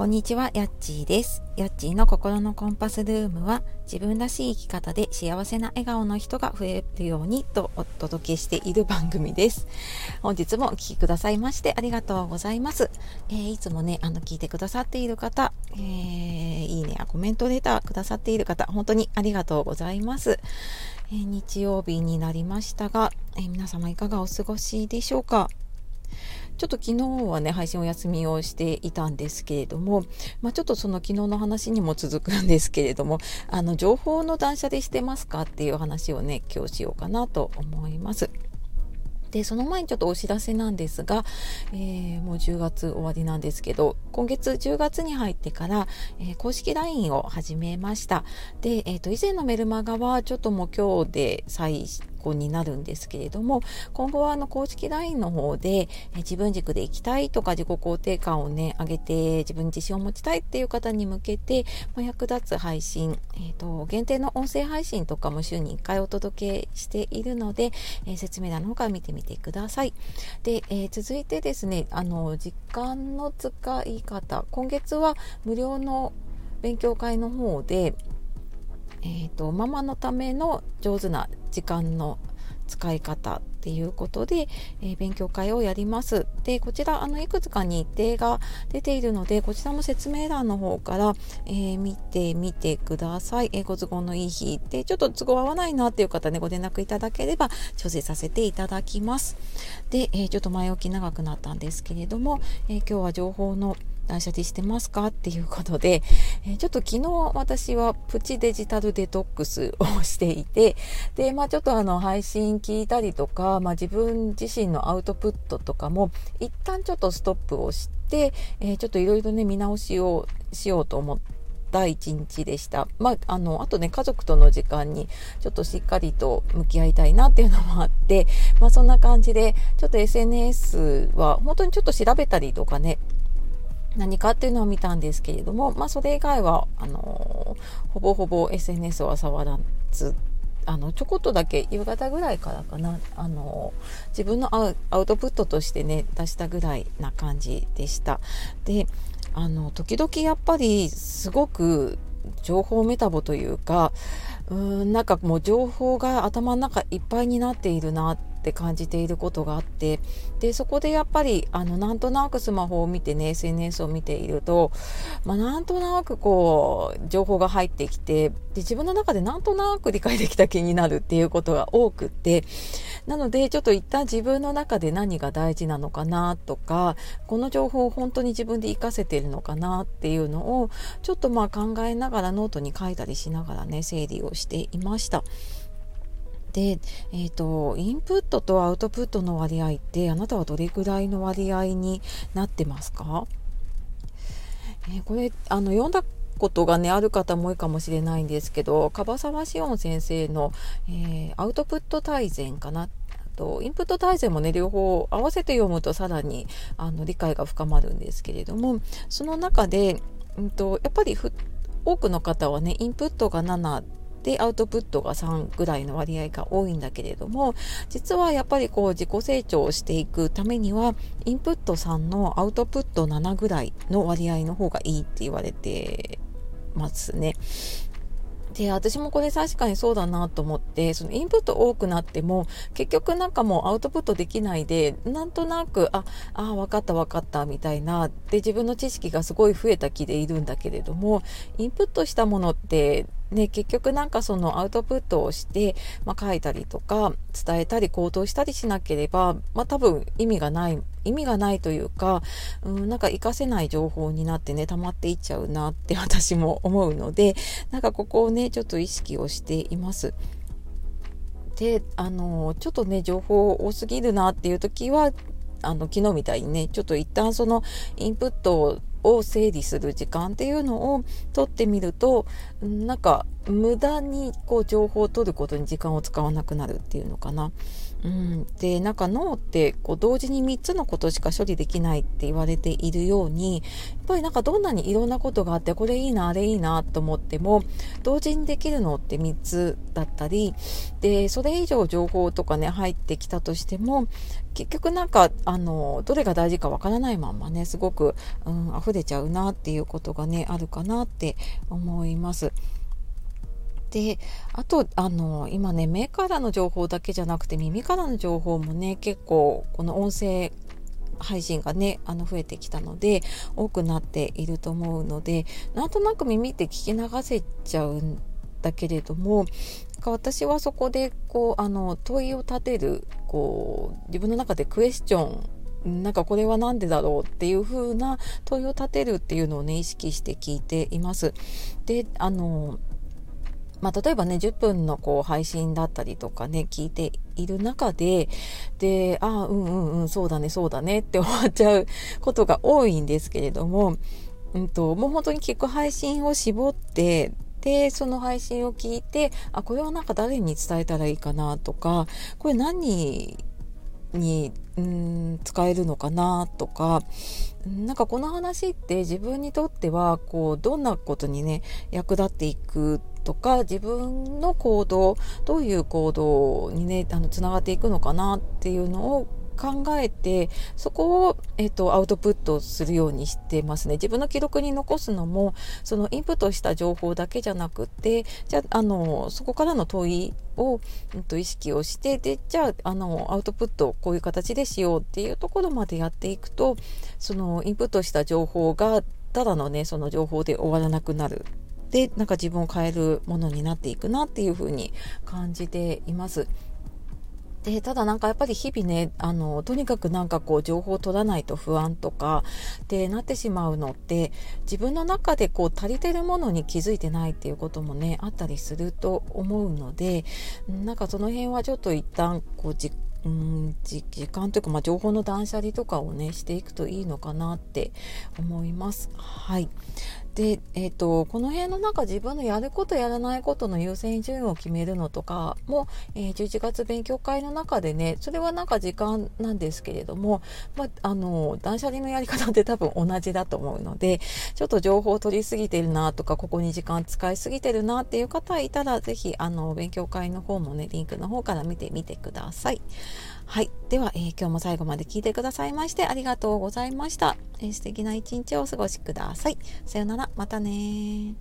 こんにちは、やっちーです。やっちーの心のコンパスルームは自分らしい生き方で幸せな笑顔の人が増えるようにとお届けしている番組です。本日もお聴きくださいましてありがとうございます。えー、いつもね、あの聞いてくださっている方、えー、いいねやコメントレターくださっている方、本当にありがとうございます。えー、日曜日になりましたが、え皆様いかがお過ごしでしょうか？ちょっと昨日はね、配信お休みをしていたんですけれども、まあ、ちょっとその昨日の話にも続くんですけれども、あの、情報の断捨離してますかっていう話をね、今日しようかなと思います。で、その前にちょっとお知らせなんですが、えー、もう10月終わりなんですけど、今月10月に入ってから、えー、公式 LINE を始めました。で、えっ、ー、と、以前のメルマガはちょっともう今日で最になるんですけれども、今後はあの公式 LINE の方で、え自分軸で行きたいとか自己肯定感をね、上げて自分に自信を持ちたいっていう方に向けて、ま、役立つ配信、えっ、ー、と、限定の音声配信とかも週に1回お届けしているので、えー、説明欄の方から見てみてください。で、えー、続いてですね、あの、時間の使い方、今月は無料の勉強会の方で、えーと、ママのための上手な時間の使い方っていうことで、えー、勉強会をやります。で、こちら、あの、いくつか日程が出ているので、こちらも説明欄の方から、えー、見てみてください。えー、ご都合のいい日で、ちょっと都合合わないなっていう方ね、ご連絡いただければ、調整させていただきます。で、えちょっと前置き長くなったんですけれども、え今日は情報の断捨離してますか？っていうことで、えー、ちょっと昨日私はプチデジタルデトックスをしていて、で、まあちょっとあの配信聞いたりとか、まあ自分自身のアウトプットとかも一旦ちょっとストップをして、えー、ちょっといろいろね見直しをしようと思って、第一日でした。まあ、あの、あとね、家族との時間にちょっとしっかりと向き合いたいなっていうのもあって、まあそんな感じで、ちょっと SNS は本当にちょっと調べたりとかね、何かっていうのを見たんですけれども、まあ、それ以外はあのほぼほぼ SNS は触らずあのちょこっとだけ夕方ぐらいからかなあの自分のアウトプットとしてね出したぐらいな感じでした。であの時々やっぱりすごく情報メタボというかうーんなんかもう情報が頭の中いっぱいになっているなってって感じていることがあってでそこでやっぱりあのなんとなくスマホを見てね SNS を見ていると、まあ、なんとなくこう情報が入ってきてで自分の中でなんとなく理解できた気になるっていうことが多くってなのでちょっと一旦自分の中で何が大事なのかなとかこの情報を本当に自分で活かせているのかなっていうのをちょっとまあ考えながらノートに書いたりしながらね整理をしていました。で、え、ー、と、インプットとアウトプットの割合って、あなたはどれぐらいの割合になってますか、えー、これ、あの、読んだことがね、ある方も多いかもしれないんですけど、樺沢志音先生の、えー、アウトプット大全かなとインプット大全もね両方合わせて読むとさらにあの理解が深まるんですけれどもその中で、うんと、やっぱり多くの方はねインプットが7でアウトプットが3ぐらいの割合が多いんだけれども実はやっぱりこう自己成長をしていくためにはインプット3のアウトプット7ぐらいの割合の方がいいって言われてますね。で、私もこれ確かにそうだなと思って、そのインプット多くなっても、結局なんかもうアウトプットできないで、なんとなく、あ、あ、わかったわかったみたいな、で、自分の知識がすごい増えた気でいるんだけれども、インプットしたものって、ね、結局なんかそのアウトプットをして、まあ、書いたりとか伝えたり行動したりしなければ、まあ、多分意味がない意味がないというか、うん、なんか活かせない情報になってね溜まっていっちゃうなって私も思うのでなんかここをねちょっと意識をしています。であのちょっとね情報多すぎるなっていう時はあの昨日みたいにねちょっと一旦そのインプットをを整理する時間っていうのを取ってみるとなんか無駄にこう情報を取ることに時間を使わなくなるっていうのかな。うん、でなんか脳ってこう同時に3つのことしか処理できないって言われているようにやっぱりなんかどんなにいろんなことがあってこれいいなあれいいなと思っても同時にできるのって3つだったりでそれ以上情報とかね入ってきたとしても結局なんかあのどれが大事かわからないまんまねすごく、うん、溢溢れちゃうなっていうことがねあるかなって思います。であとあの今ね目からの情報だけじゃなくて耳からの情報もね結構この音声配信がねあの増えてきたので多くなっていると思うのでなんとなく耳って聞き流せちゃうんだけれどもか私はそこでこうあの問いを立てるこう自分の中でクエスチョンなんかこれは何でだろうっていう風な問いを立てるっていうのをね意識して聞いています。であのまあ、例えばね、10分のこう配信だったりとかね、聞いている中で、で、ああ、うんうんうん、そうだね、そうだねって終わっちゃうことが多いんですけれども、うんと、もう本当に聞く配信を絞って、で、その配信を聞いて、あ、これはなんか誰に伝えたらいいかなとか、これ何にうん使えるのかなとかなんかこの話って自分にとってはこうどんなことにね役立っていくとか自分の行動どういう行動にねあのつながっていくのかなっていうのを考えてそこを、えっと、アウトプットするようにしてますね自分の記録に残すのもそのインプットした情報だけじゃなくてじゃあのそこからの問いを、えっと、意識をしてでじゃああのアウトプットをこういう形でしようっていうところまでやっていくとそのインプットした情報がただのねその情報で終わらなくなるでなんか自分を変えるものになっていくなっていうふうに感じています。でただなんかやっぱり日々ねあのとにかくなんかこう情報を取らないと不安とかでなってしまうのって自分の中でこう足りてるものに気づいてないっていうこともねあったりすると思うのでなんかその辺はちょっと一旦こうじうん時間というか、まあ、情報の断捨離とかをねしていくといいのかなって思います。はいで、えーと、この辺の中自分のやることやらないことの優先順位を決めるのとかも、えー、11月勉強会の中でねそれはなんか時間なんですけれども、まあ、あの断捨離のやり方って多分同じだと思うのでちょっと情報を取りすぎてるなとかここに時間使いすぎてるなっていう方いたら是非あの勉強会の方もねリンクの方から見てみてください。はい。では、えー、今日も最後まで聞いてくださいましてありがとうございました。えー、素敵な一日をお過ごしください。さよなら。またね